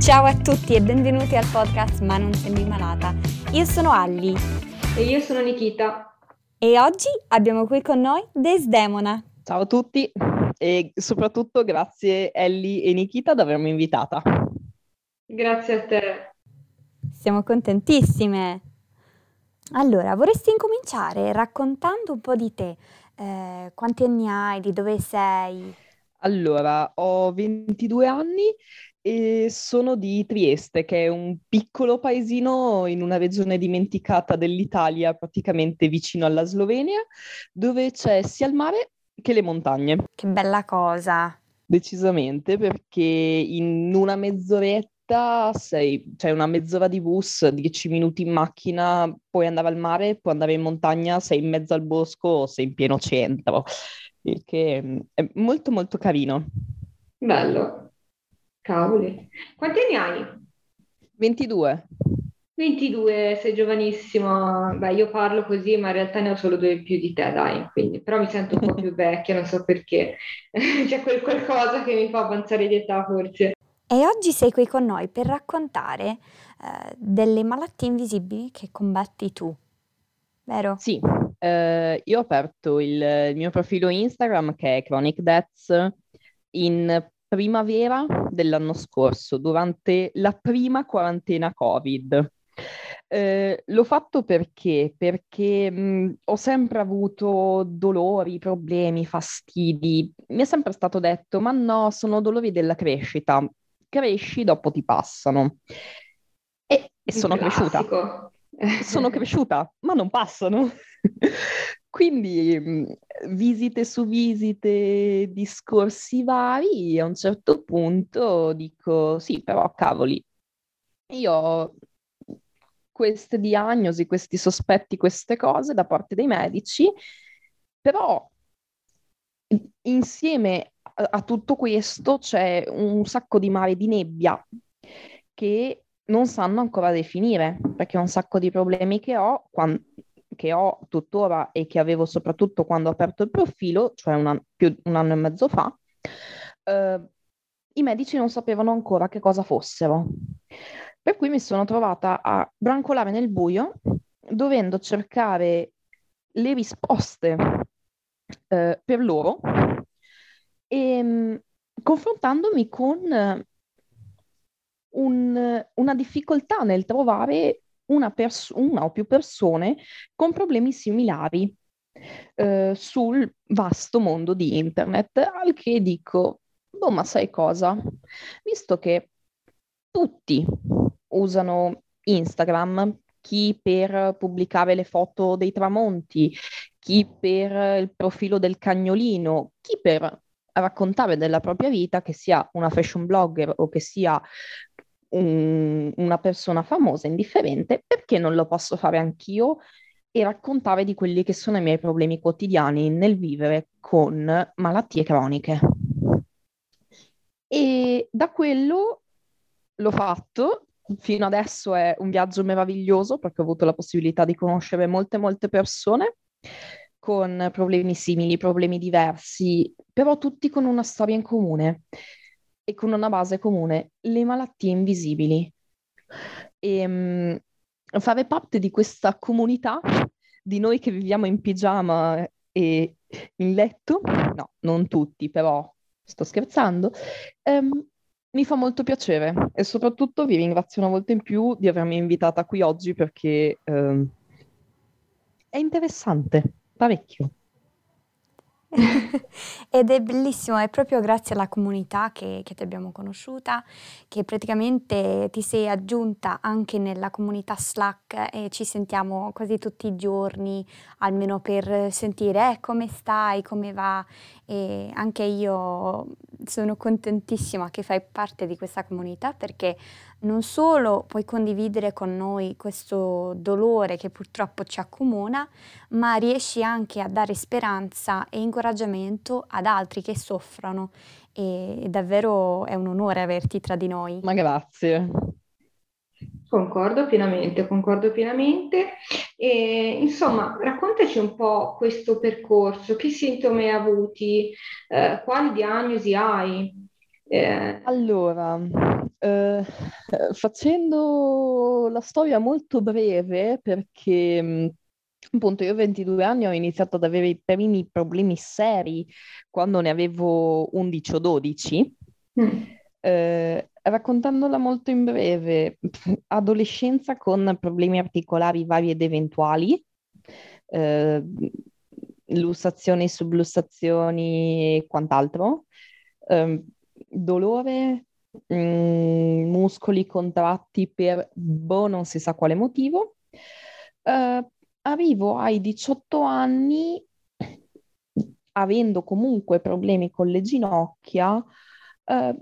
Ciao a tutti e benvenuti al podcast Ma non sembri malata. Io sono Alli E io sono Nikita. e oggi abbiamo qui con noi Desdemona. Ciao a tutti e soprattutto grazie Ellie e Nikita di avermi invitata. Grazie a te. Siamo contentissime. Allora, vorresti incominciare raccontando un po' di te? Eh, quanti anni hai? Di dove sei? Allora, ho 22 anni e sono di Trieste, che è un piccolo paesino in una regione dimenticata dell'Italia, praticamente vicino alla Slovenia, dove c'è sia il mare che le montagne. Che bella cosa. Decisamente, perché in una mezz'oretta sei, c'è una mezz'ora di bus, dieci minuti in macchina, puoi andare al mare, puoi andare in montagna, sei in mezzo al bosco, sei in pieno centro, il che mm, è molto molto carino. Bello. Cavoli. Quanti anni hai? 22. 22, sei giovanissimo. Beh, io parlo così, ma in realtà ne ho solo due in più di te, dai. Quindi, però mi sento un po' più vecchia, non so perché. C'è quel qualcosa che mi fa avanzare di età, forse. E oggi sei qui con noi per raccontare eh, delle malattie invisibili che combatti tu, vero? Sì, eh, io ho aperto il, il mio profilo Instagram che è Chronic Deaths in primavera dell'anno scorso, durante la prima quarantena Covid. Eh, l'ho fatto perché? Perché mh, ho sempre avuto dolori, problemi, fastidi. Mi è sempre stato detto, ma no, sono dolori della crescita. Cresci, dopo ti passano. E, e sono cresciuta. Sono cresciuta, ma non passano. Quindi mh, visite su visite, discorsi vari, a un certo punto dico, sì, però cavoli, io ho queste diagnosi, questi sospetti, queste cose da parte dei medici, però insieme a, a tutto questo c'è un sacco di mare di nebbia che non sanno ancora definire, perché un sacco di problemi che ho, quan- che ho tuttora e che avevo soprattutto quando ho aperto il profilo, cioè un, an- più- un anno e mezzo fa, eh, i medici non sapevano ancora che cosa fossero. Per cui mi sono trovata a brancolare nel buio, dovendo cercare le risposte eh, per loro e mh, confrontandomi con un- una difficoltà nel trovare una, pers- una o più persone con problemi similari eh, sul vasto mondo di internet, al che dico, boh, ma sai cosa? Visto che tutti usano Instagram, chi per pubblicare le foto dei tramonti, chi per il profilo del cagnolino, chi per raccontare della propria vita, che sia una fashion blogger o che sia un- una persona famosa, indifferente, perché non lo posso fare anch'io? E raccontare di quelli che sono i miei problemi quotidiani nel vivere con malattie croniche. E da quello l'ho fatto, fino adesso è un viaggio meraviglioso perché ho avuto la possibilità di conoscere molte, molte persone con problemi simili, problemi diversi, però tutti con una storia in comune e con una base comune, le malattie invisibili. E mh, fare parte di questa comunità di noi che viviamo in pigiama e in letto, no, non tutti, però sto scherzando, ehm, mi fa molto piacere e soprattutto vi ringrazio una volta in più di avermi invitata qui oggi perché ehm, è interessante, parecchio. Ed è bellissimo, è proprio grazie alla comunità che, che ti abbiamo conosciuta, che praticamente ti sei aggiunta anche nella comunità Slack e ci sentiamo quasi tutti i giorni, almeno per sentire eh, come stai, come va. E anche io sono contentissima che fai parte di questa comunità perché non solo puoi condividere con noi questo dolore che purtroppo ci accomuna, ma riesci anche a dare speranza e incoraggiamento ad altri che soffrono e davvero è un onore averti tra di noi. Ma grazie. Concordo pienamente, concordo pienamente. E, insomma, raccontaci un po' questo percorso, che sintomi hai avuti, eh, quali diagnosi hai? Eh, Allora, eh, facendo la storia molto breve, perché mh, appunto io ho 22 anni ho iniziato ad avere i primi problemi seri quando ne avevo 11 o 12. mm, Eh, raccontandola molto in breve, adolescenza con problemi articolari vari ed eventuali, eh, lussazioni, sublussazioni e quant'altro, ehm, dolore, mm, muscoli contratti per boh, non si sa quale motivo. Eh, arrivo ai 18 anni, avendo comunque problemi con le ginocchia, eh,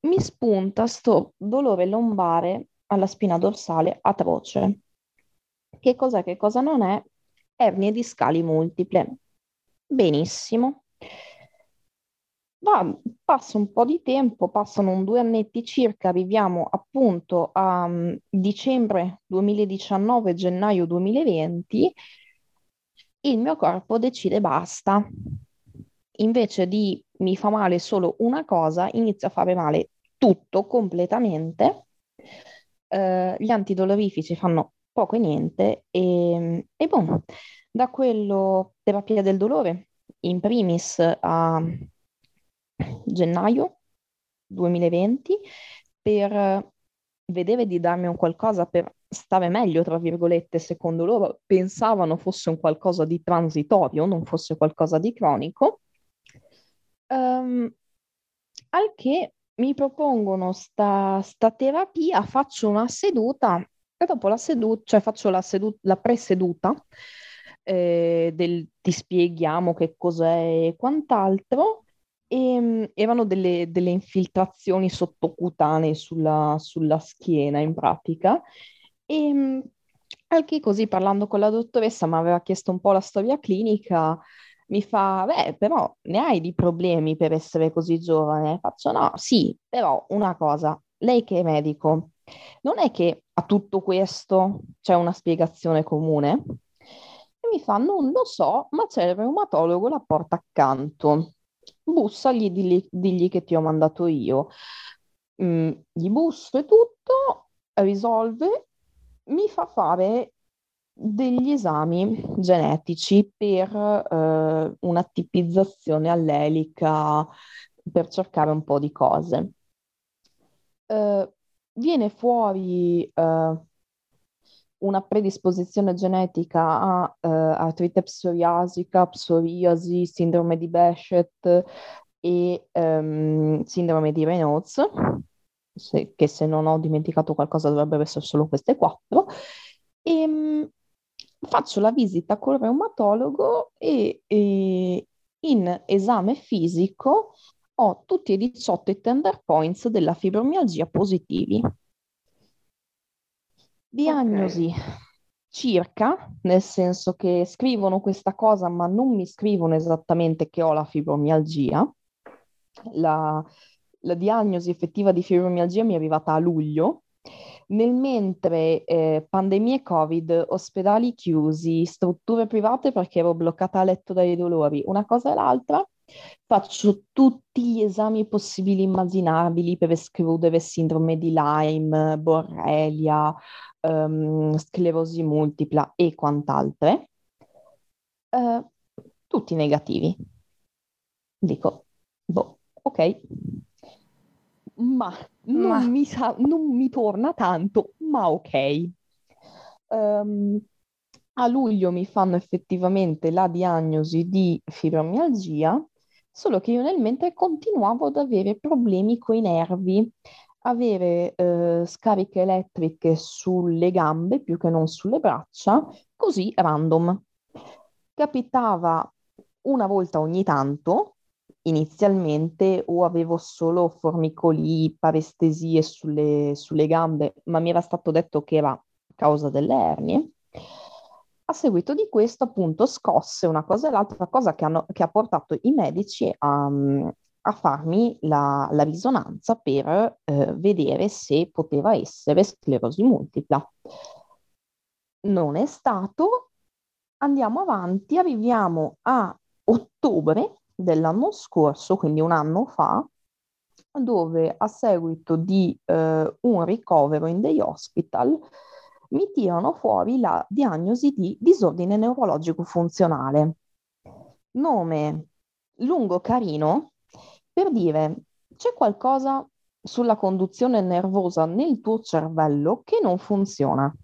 mi spunta sto dolore lombare alla spina dorsale atroce. Che cos'è, che cosa non è? Ernie discali multiple. Benissimo. Va, passa un po' di tempo, passano un due annetti circa, arriviamo appunto a mm, dicembre 2019, gennaio 2020, il mio corpo decide basta. Invece di mi fa male solo una cosa, inizia a fare male tutto completamente. Eh, gli antidolorifici fanno poco e niente e, e boh, da quello terapia del dolore, in primis a gennaio 2020 per vedere di darmi un qualcosa per stare meglio, tra virgolette, secondo loro pensavano fosse un qualcosa di transitorio, non fosse qualcosa di cronico. Ehm, al che mi propongono sta, sta terapia, faccio una seduta e dopo la seduta, cioè faccio la, sedu- la preseduta eh, del ti spieghiamo che cos'è e quant'altro. E, mm, erano delle, delle infiltrazioni sottocutanee sulla, sulla schiena in pratica. E mm, al che così parlando con la dottoressa mi aveva chiesto un po' la storia clinica, mi fa, beh, però ne hai di problemi per essere così giovane? Faccio, no, sì, però una cosa, lei che è medico, non è che a tutto questo c'è una spiegazione comune? E mi fa, non lo so, ma c'è il reumatologo alla porta accanto. Bussagli, digli, digli che ti ho mandato io. Mm, gli busso e tutto, risolve, mi fa fare degli esami genetici per eh, una tipizzazione allelica per cercare un po' di cose. Eh, viene fuori eh, una predisposizione genetica a eh, artrite psoriasica, psoriasi, sindrome di Behcet e ehm, sindrome di Raynaud's, se- che se non ho dimenticato qualcosa dovrebbero essere solo queste quattro. E, mh, faccio la visita col reumatologo e, e in esame fisico ho tutti e 18 i tender points della fibromialgia positivi. Diagnosi circa, nel senso che scrivono questa cosa, ma non mi scrivono esattamente che ho la fibromialgia. La, la diagnosi effettiva di fibromialgia mi è arrivata a luglio, nel mentre eh, pandemie Covid, ospedali chiusi, strutture private perché ero bloccata a letto dai dolori, una cosa e l'altra, faccio tutti gli esami possibili e immaginabili per escludere sindrome di Lyme, borrelia, ehm, sclerosi multipla e quant'altre, eh, tutti negativi. Dico, boh, ok, ma non Ma- mi sa- non mi torna tanto, ma ok. Ehm, a luglio mi fanno effettivamente la diagnosi di fibromialgia, solo che io nel mentre continuavo ad avere problemi coi nervi, avere eh, scariche elettriche sulle gambe più che non sulle braccia, così random. Capitava una volta ogni tanto, inizialmente, o avevo solo formicoli, parestesie sulle, sulle gambe, ma mi era stato detto che era causa delle ernie. A seguito di questo, appunto, scosse una cosa e l'altra cosa che, hanno- che ha portato i medici a, a farmi la, la risonanza per eh, vedere se poteva essere sclerosi multipla. Non è stato. Andiamo avanti, arriviamo a ottobre dell'anno scorso, quindi un anno fa, dove a seguito di eh, un ricovero in dei hospital mi tirano fuori la diagnosi di disordine neurologico funzionale. Nome lungo carino per dire c'è qualcosa sulla conduzione nervosa nel tuo cervello che non funziona.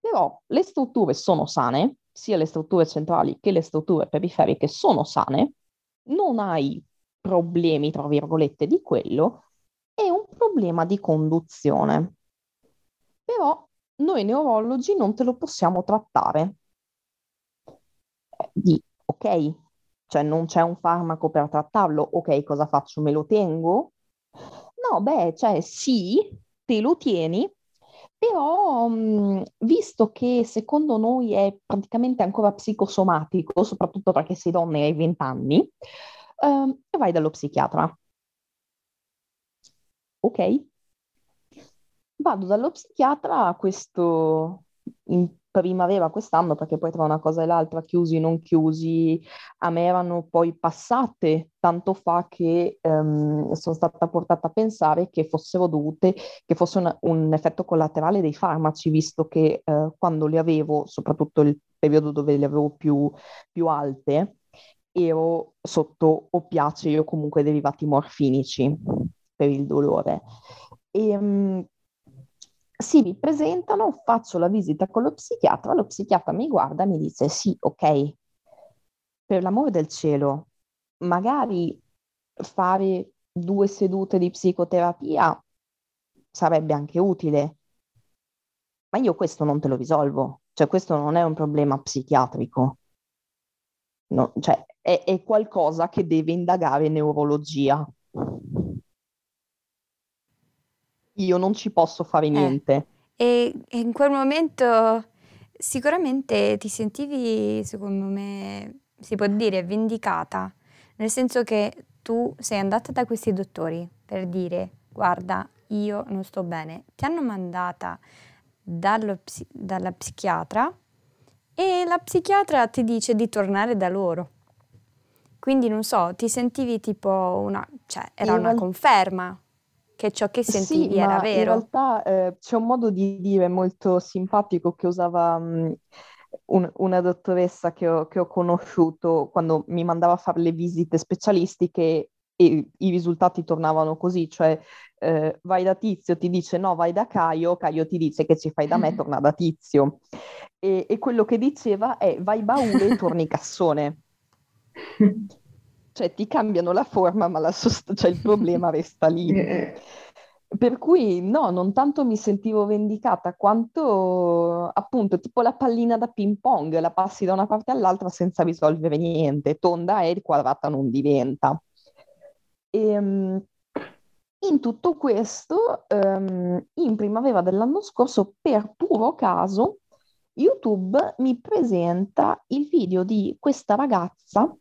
Però le strutture sono sane, sia le strutture centrali che le strutture periferiche sono sane, non hai problemi, tra virgolette, di quello, è un problema di conduzione. Però noi neurologi non te lo possiamo trattare. Eh, di, ok, cioè non c'è un farmaco per trattarlo, ok, cosa faccio? Me lo tengo? No, beh, cioè sì, te lo tieni, però mh, visto che secondo noi è praticamente ancora psicosomatico, soprattutto perché sei donna e hai 20 anni, ehm, vai dallo psichiatra. Ok? Vado dallo psichiatra questo in primavera quest'anno, perché poi tra una cosa e l'altra, chiusi, non chiusi, a me erano poi passate tanto fa che um, sono stata portata a pensare che fossero dovute, che fosse una, un effetto collaterale dei farmaci, visto che uh, quando li avevo, soprattutto il periodo dove le avevo più, più alte, ero sotto oppiacei o comunque derivati morfinici per il dolore. E, um, si ripresentano, faccio la visita con lo psichiatra, lo psichiatra mi guarda e mi dice sì, ok, per l'amore del cielo, magari fare due sedute di psicoterapia sarebbe anche utile, ma io questo non te lo risolvo, cioè questo non è un problema psichiatrico, no, cioè è, è qualcosa che deve indagare neurologia io non ci posso fare eh. niente. E, e in quel momento sicuramente ti sentivi, secondo me, si può dire, vendicata, nel senso che tu sei andata da questi dottori per dire, guarda, io non sto bene, ti hanno mandata psi- dalla psichiatra e la psichiatra ti dice di tornare da loro. Quindi non so, ti sentivi tipo una, cioè era una conferma che ciò che sentivi sì, era vero. In realtà eh, c'è un modo di dire molto simpatico che usava um, un, una dottoressa che ho, che ho, conosciuto quando mi mandava a fare le visite specialistiche e i risultati tornavano così, cioè eh, vai da Tizio, ti dice no, vai da Caio, Caio ti dice che ci fai da me, torna da Tizio. E, e quello che diceva è vai baule e torni cassone. cioè ti cambiano la forma, ma la sost- cioè, il problema resta lì. Eh. Per cui no, non tanto mi sentivo vendicata quanto appunto tipo la pallina da ping pong, la passi da una parte all'altra senza risolvere niente, tonda è, quadrata non diventa. E, ehm, in tutto questo, um, in primavera dell'anno scorso, per puro caso, YouTube mi presenta il video di questa ragazza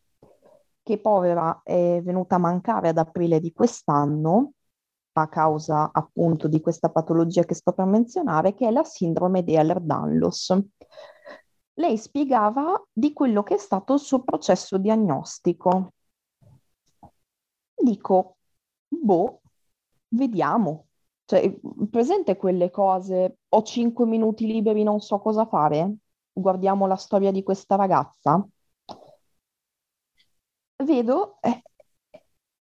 che povera è venuta a mancare ad aprile di quest'anno a causa appunto di questa patologia che sto per menzionare, che è la sindrome di Ehlers-Danlos. Lei spiegava di quello che è stato il suo processo diagnostico. Dico, boh, vediamo. Cioè, presente quelle cose, ho cinque minuti liberi, non so cosa fare? Guardiamo la storia di questa ragazza vedo eh,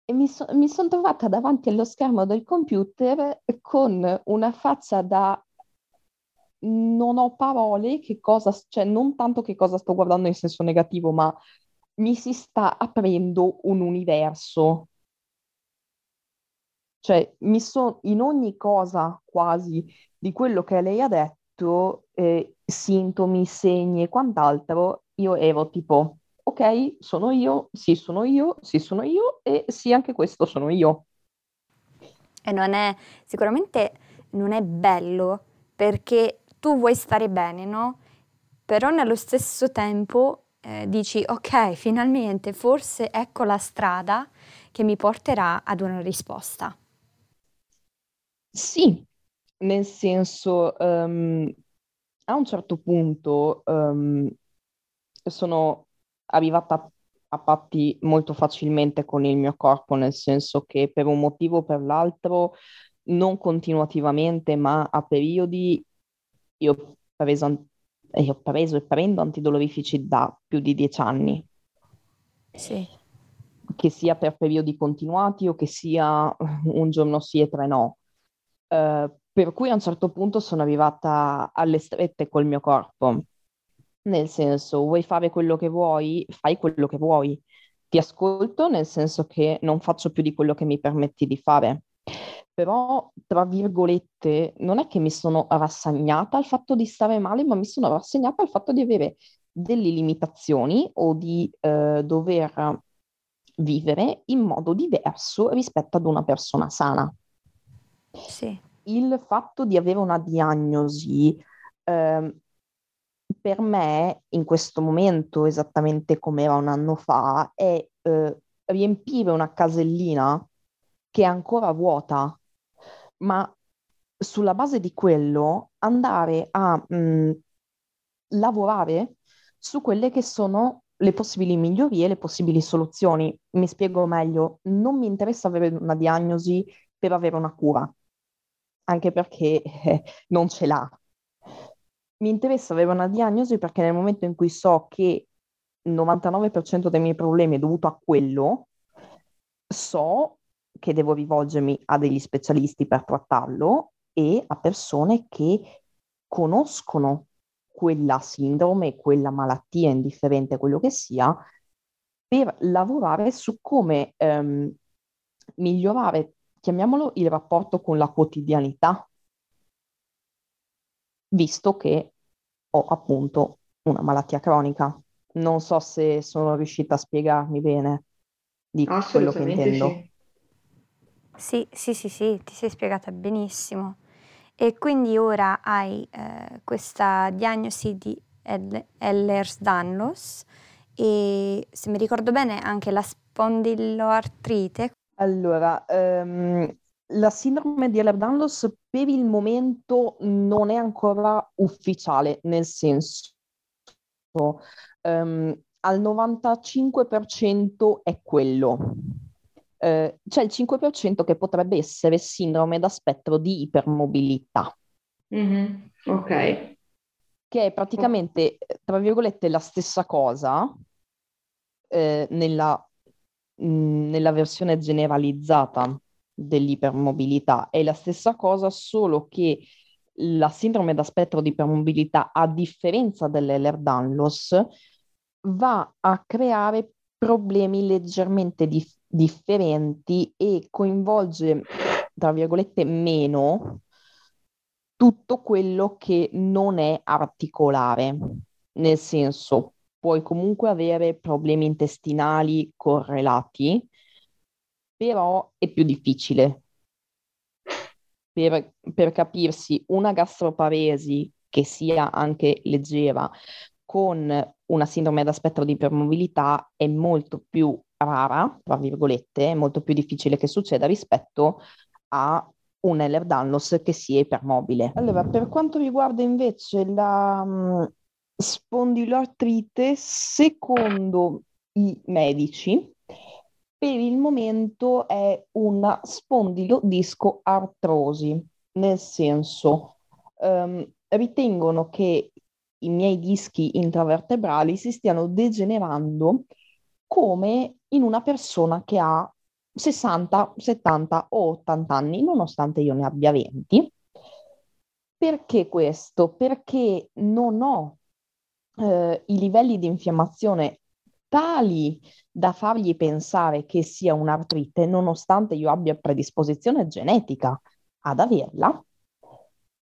e mi, so, mi sono trovata davanti allo schermo del computer con una faccia da non ho parole, che cosa, cioè non tanto che cosa sto guardando in senso negativo, ma mi si sta aprendo un universo. Cioè, mi so, in ogni cosa quasi di quello che lei ha detto, eh, sintomi, segni e quant'altro, io ero tipo, ok, sono io, sì, sono io, sì, sono io e sì, anche questo sono io. E non è, sicuramente non è bello perché tu vuoi stare bene, no? Però nello stesso tempo eh, dici, ok, finalmente, forse ecco la strada che mi porterà ad una risposta. Sì, nel senso, um, a un certo punto um, sono arrivata a patti molto facilmente con il mio corpo, nel senso che per un motivo o per l'altro, non continuativamente, ma a periodi, io ho preso, io ho preso e prendo antidolorifici da più di dieci anni. Sì. Che sia per periodi continuati o che sia un giorno sì e tre no. Uh, per cui a un certo punto sono arrivata alle strette col mio corpo nel senso, vuoi fare quello che vuoi, fai quello che vuoi. Ti ascolto nel senso che non faccio più di quello che mi permetti di fare. Però, tra virgolette, non è che mi sono rassegnata al fatto di stare male, ma mi sono rassegnata al fatto di avere delle limitazioni o di eh, dover vivere in modo diverso rispetto ad una persona sana. Sì. Il fatto di avere una diagnosi eh, per me, in questo momento, esattamente come era un anno fa, è eh, riempire una casellina che è ancora vuota, ma sulla base di quello andare a mh, mm, lavorare su quelle che sono le possibili migliorie, le possibili soluzioni. Mi spiego meglio, non mi interessa avere una diagnosi per avere una cura, anche perché eh, non ce l'ha mi interessa avere una diagnosi perché nel momento in cui so che il 99% dei miei problemi è dovuto a quello, so che devo rivolgermi a degli specialisti per trattarlo e a persone che conoscono quella sindrome, quella malattia, indifferente quello che sia, per lavorare su come ehm, migliorare, chiamiamolo, il rapporto con la quotidianità visto che ho appunto una malattia cronica. Non so se sono riuscita a spiegarmi bene di quello che intendo. Sì. Sì, sì, sì, sì, ti sei spiegata benissimo. E quindi ora hai eh, questa diagnosi di Ehlers-Danlos e se mi ricordo bene anche la spondiloartrite. Allora, um, la sindrome di Ehlers-Danlos per il momento non è ancora ufficiale, nel senso um, al 95% è quello. Uh, c'è il 5% che potrebbe essere sindrome da spettro di ipermobilità. Mm-hmm. Ok. Che è praticamente, tra virgolette, la stessa cosa eh, nella, mh, nella versione generalizzata dell'ipermobilità. È la stessa cosa, solo che la sindrome da spettro di ipermobilità, a differenza dell'Ehlers-Danlos, va a creare problemi leggermente dif- differenti e coinvolge, tra virgolette, meno tutto quello che non è articolare, nel senso puoi comunque avere problemi intestinali correlati, però è più difficile. Per, per capirsi, una gastroparesi che sia anche leggera con una sindrome da spettro di ipermobilità è molto più rara, tra virgolette, è molto più difficile che succeda rispetto a un Ehlers-Danlos che sia ipermobile. Allora, per quanto riguarda invece la um, spondiloartrite, secondo i medici, per il momento è una spondilodisco-artrosi, nel senso um, ritengono che i miei dischi intravertebrali si stiano degenerando come in una persona che ha 60, 70 o 80 anni, nonostante io ne abbia 20. Perché questo? Perché non ho eh, i livelli di infiammazione tali da fargli pensare che sia un'artrite, nonostante io abbia predisposizione genetica ad averla,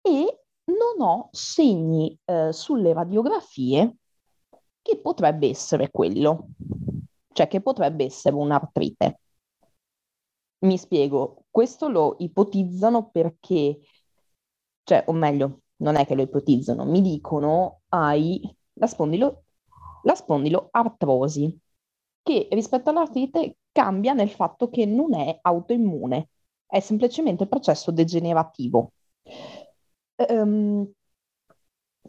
e non ho segni eh, sulle radiografie che potrebbe essere quello, cioè che potrebbe essere un'artrite. Mi spiego, questo lo ipotizzano perché, cioè, o meglio, non è che lo ipotizzano, mi dicono hai la spondilo, la spondiloartrosi, che rispetto all'artrite cambia nel fatto che non è autoimmune, è semplicemente processo degenerativo. Um,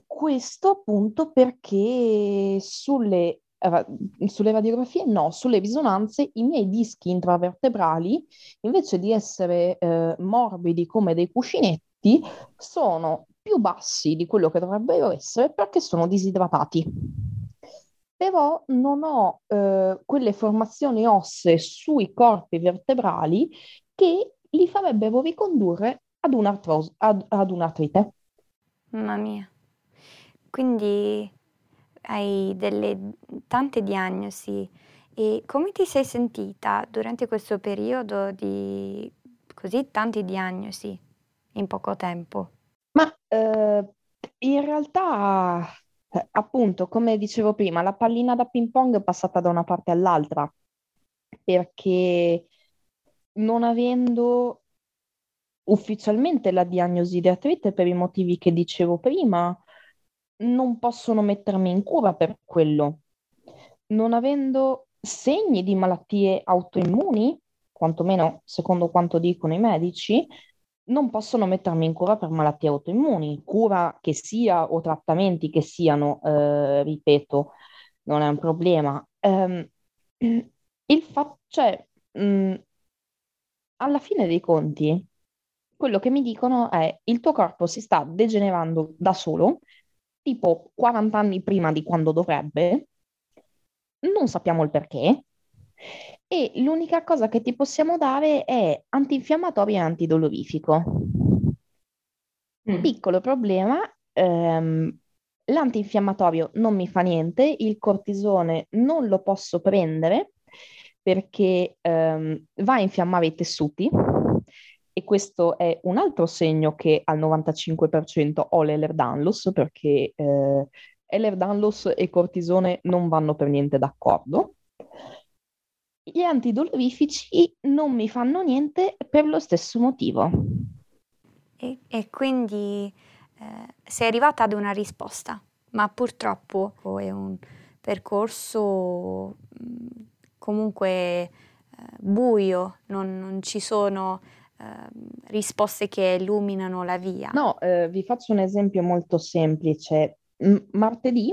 questo appunto perché sulle sulle radiografie no, sulle risonanze i miei dischi intravertebrali, invece di essere eh, morbidi come dei cuscinetti, sono più bassi di quello che dovrebbero essere perché sono disidratati. Però non ho eh, quelle formazioni ossee sui corpi vertebrali che li farebbero ricondurre ad, un'artros- ad, ad un'artrite. Mamma mia. Quindi hai delle tante diagnosi e come ti sei sentita durante questo periodo di così tante diagnosi in poco tempo? Ma eh, in realtà, eh, appunto, come dicevo prima, la pallina da ping pong è passata da una parte all'altra perché non avendo ufficialmente la diagnosi di artrite per i motivi che dicevo prima, non possono mettermi in cura per quello. Non avendo segni di malattie autoimmuni, quantomeno secondo quanto dicono i medici, non possono mettermi in cura per malattie autoimmuni, cura che sia o trattamenti che siano, eh, ripeto, non è un problema. Um, il fatto, cioè, mh, alla fine dei conti, quello che mi dicono è il tuo corpo si sta degenerando da solo tipo 40 anni prima di quando dovrebbe, non sappiamo il perché, e l'unica cosa che ti possiamo dare è antinfiammatorio e antidolorifico. Mm. Piccolo problema, ehm, l'antinfiammatorio non mi fa niente, il cortisone non lo posso prendere perché ehm, va a infiammare i tessuti e questo è un altro segno che al 95% ho l'Ehlers-Danlos perché eh, Ehlers-Danlos e cortisone non vanno per niente d'accordo. Gli antidolorifici non mi fanno niente per lo stesso motivo. E, e quindi eh, sei arrivata ad una risposta, ma purtroppo è un percorso mm, comunque eh, buio, non, non ci sono Ehm, risposte che illuminano la via. No, eh, vi faccio un esempio molto semplice. M- martedì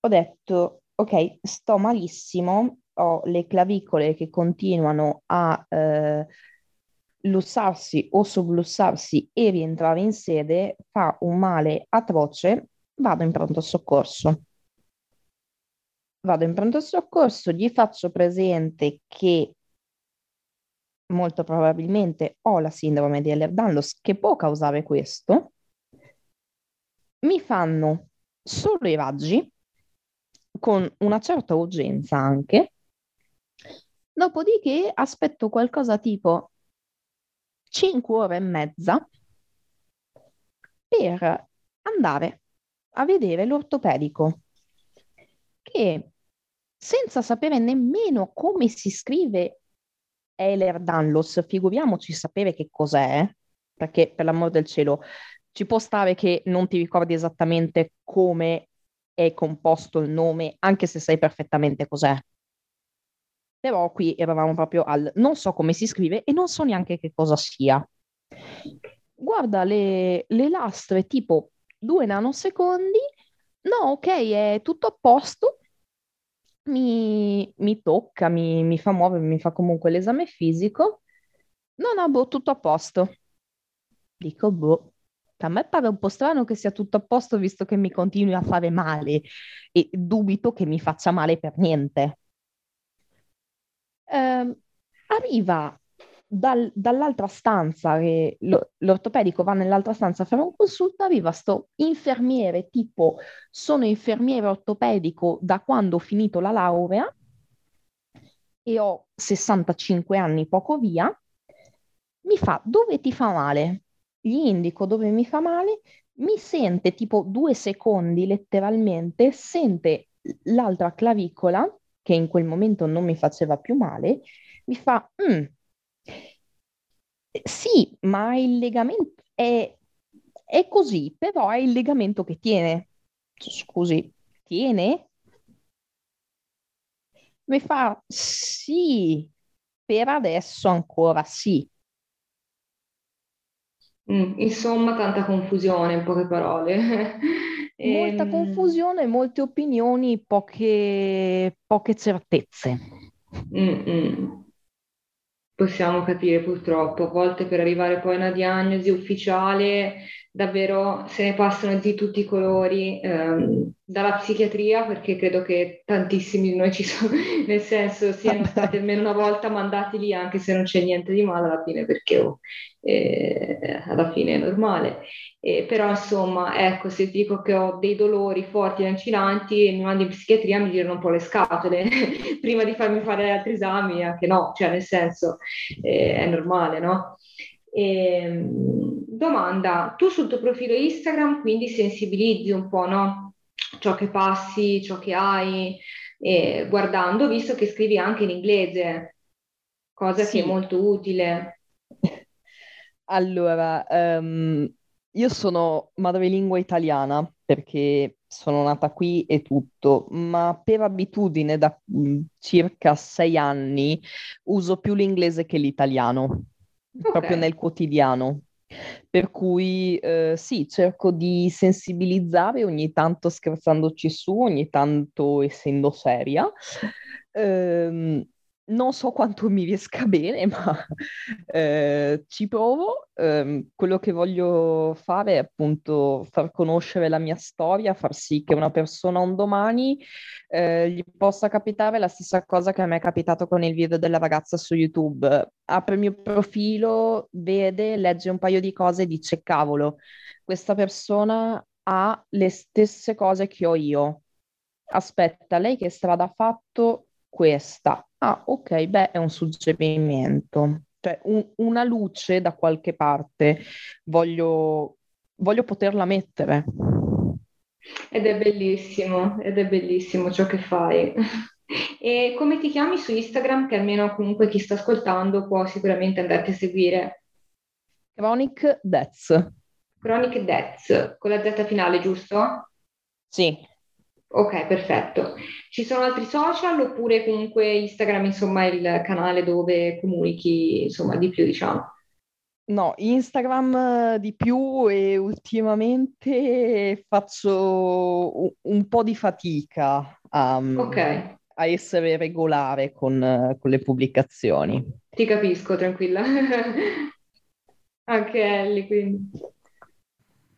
ho detto, ok, sto malissimo, ho le clavicole che continuano a eh, lussarsi o sublussarsi e rientrare in sede, fa un male atroce, vado in pronto soccorso. Vado in pronto soccorso, gli faccio presente che molto probabilmente ho la sindrome di Ehlers-Danlos che può causare questo, mi fanno solo i raggi con una certa urgenza anche, dopodiché aspetto qualcosa tipo 5 ore e mezza per andare a vedere l'ortopedico che senza sapere nemmeno come si scrive Ehlers-Danlos, figuriamoci sapere che cos'è, perché per l'amor del cielo ci può stare che non ti ricordi esattamente come è composto il nome, anche se sai perfettamente cos'è. Però qui eravamo proprio al non so come si scrive e non so neanche che cosa sia. Guarda le, le lastre tipo due nanosecondi, no, ok, è tutto a posto, mi, mi tocca, mi, mi fa muovere, mi fa comunque l'esame fisico. No, no, boh, tutto a posto. Dico, boh, a me pare un po' strano che sia tutto a posto visto che mi continui a fare male e dubito che mi faccia male per niente. Arriva dal, dall'altra stanza, che lo, l'ortopedico va nell'altra stanza a fare un consulto, arriva sto infermiere tipo sono infermiere ortopedico da quando ho finito la laurea e ho 65 anni poco via, mi fa dove ti fa male? Gli indico dove mi fa male, mi sente tipo due secondi letteralmente, sente l'altra clavicola che in quel momento non mi faceva più male, mi fa, mm, sì, ma il legamento è, è così, però è il legamento che tiene. Scusi, tiene? Mi fa sì, per adesso ancora sì. Mm, insomma, tanta confusione in poche parole. Molta Ehm, confusione, molte opinioni, poche, poche certezze. mm, mm. Possiamo capire purtroppo, a volte per arrivare poi a una diagnosi ufficiale, davvero se ne passano di tutti i colori, ehm, dalla psichiatria, perché credo che tantissimi di noi ci sono, nel senso siano stati almeno una volta mandati lì, anche se non c'è niente di male alla fine, perché oh, eh, alla fine è normale. Eh, però insomma, ecco, se dico che ho dei dolori forti e lancinanti e mi mando in psichiatria mi girano un po' le scatole prima di farmi fare altri esami, anche no, cioè nel senso eh, è normale, no? Ehm, domanda, tu sul tuo profilo Instagram quindi sensibilizzi un po', no? Ciò che passi, ciò che hai, eh, guardando, visto che scrivi anche in inglese, cosa che è Sì, molto utile. allora, ehm, io sono madrelingua italiana perché sono nata qui e tutto, ma per abitudine da mm, circa sei anni uso più l'inglese che l'italiano, Ok, proprio nel quotidiano. Per cui eh, sì, cerco di sensibilizzare ogni tanto scherzandoci su, ogni tanto essendo seria. Ehm, non so quanto mi riesca bene, ma eh, ci provo. Ehm, quello che voglio fare è appunto far conoscere la mia storia, far sì che una persona un domani eh, gli possa capitare la stessa cosa che a me è capitato con il video della ragazza su YouTube. Apre il mio profilo, vede, legge un paio di cose e dice, cavolo, questa persona ha le stesse cose che ho io. Aspetta, lei che strada ha fatto? Questa. Ah, ok, beh, è un suggerimento. Cioè, un- una luce da qualche parte voglio, voglio poterla mettere. ed è bellissimo, ed è bellissimo ciò che fai. E come ti chiami su Instagram, che almeno comunque chi sta ascoltando può sicuramente andarti a seguire? Chronic Deaths. Chronic Deaths, con la Z finale, giusto? Sì, Ok, perfetto. Ci sono altri social oppure comunque Instagram, insomma, è il canale dove comunichi, insomma, di più, diciamo. no, Instagram eh, di più e ultimamente faccio un, po' di fatica a, Ok, a essere regolare con, con le pubblicazioni. ti capisco, tranquilla. Anche Ellie, quindi.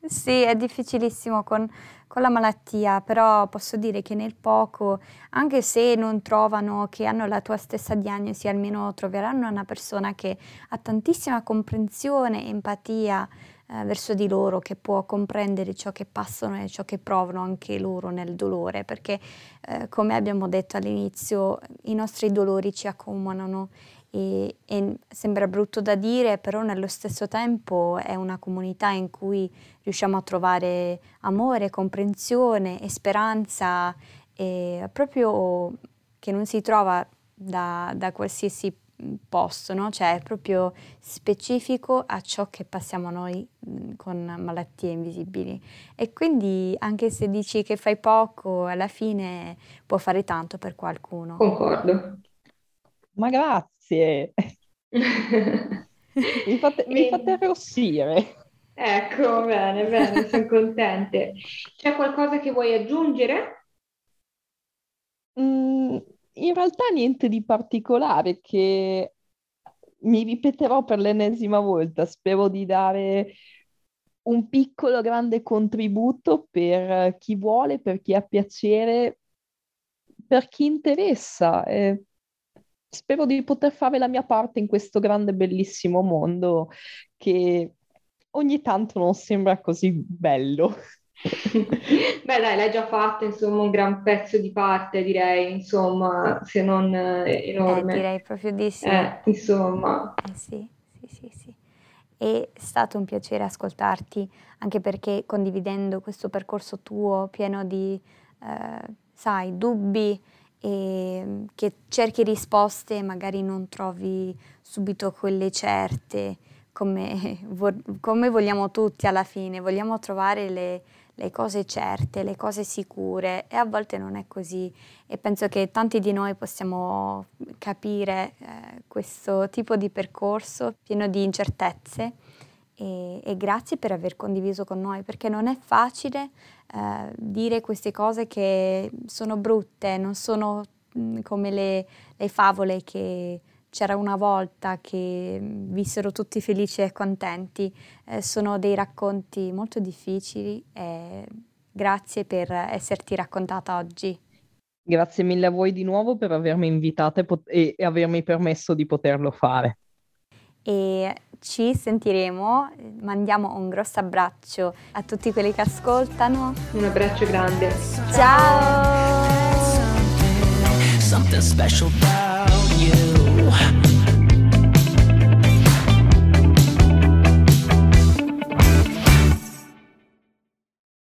Sì, è difficilissimo con, con la malattia, però posso dire che nel poco, anche se non trovano che hanno la tua stessa diagnosi, almeno troveranno una persona che ha tantissima comprensione e empatia eh, verso di loro, che può comprendere ciò che passano e ciò che provano anche loro nel dolore, perché eh, come abbiamo detto all'inizio, i nostri dolori ci accomunano e, e sembra brutto da dire, però nello stesso tempo è una comunità in cui riusciamo a trovare amore, comprensione e speranza, e proprio che non si trova da, da qualsiasi posto, no? Cioè è proprio specifico a ciò che passiamo noi mh, con malattie invisibili. E quindi anche se dici che fai poco, alla fine può fare tanto per qualcuno. Concordo. Ma grazie, mi fate, mi fate arrossire. Ecco, bene, bene, sono contente. C'è qualcosa che vuoi aggiungere? Mm, in realtà niente di particolare che mi ripeterò per l'ennesima volta. Spero di dare un piccolo grande contributo per chi vuole, per chi ha piacere, per chi interessa. e spero di poter fare la mia parte in questo grande, bellissimo mondo che ogni tanto non sembra così bello. Beh, dai, l'hai già fatto, insomma, un gran pezzo di parte, direi, insomma, se non eh, Eh, enorme. direi proprio di sì. Eh, insomma, Eh sì, sì, sì, sì. È stato un piacere ascoltarti, anche perché condividendo questo percorso tuo pieno di, eh, sai, dubbi e mm, che cerchi risposte e magari non trovi subito quelle certe, come, come vogliamo tutti alla fine, vogliamo trovare le, le cose certe, le cose sicure e a volte non è così. E penso che tanti di noi possiamo capire eh, questo tipo di percorso pieno di incertezze e, e, grazie per aver condiviso con noi perché non è facile eh, dire queste cose che sono brutte, non sono mh, mm, come le, le, favole che c'era una volta che vissero tutti felici e contenti, eh, sono dei racconti molto difficili e grazie per esserti raccontata oggi. Grazie mille a voi di nuovo per avermi invitata e, pot- e, e avermi permesso di poterlo fare. E ci sentiremo, mandiamo un grosso abbraccio a tutti quelli che ascoltano. Un abbraccio grande. Ciao! You.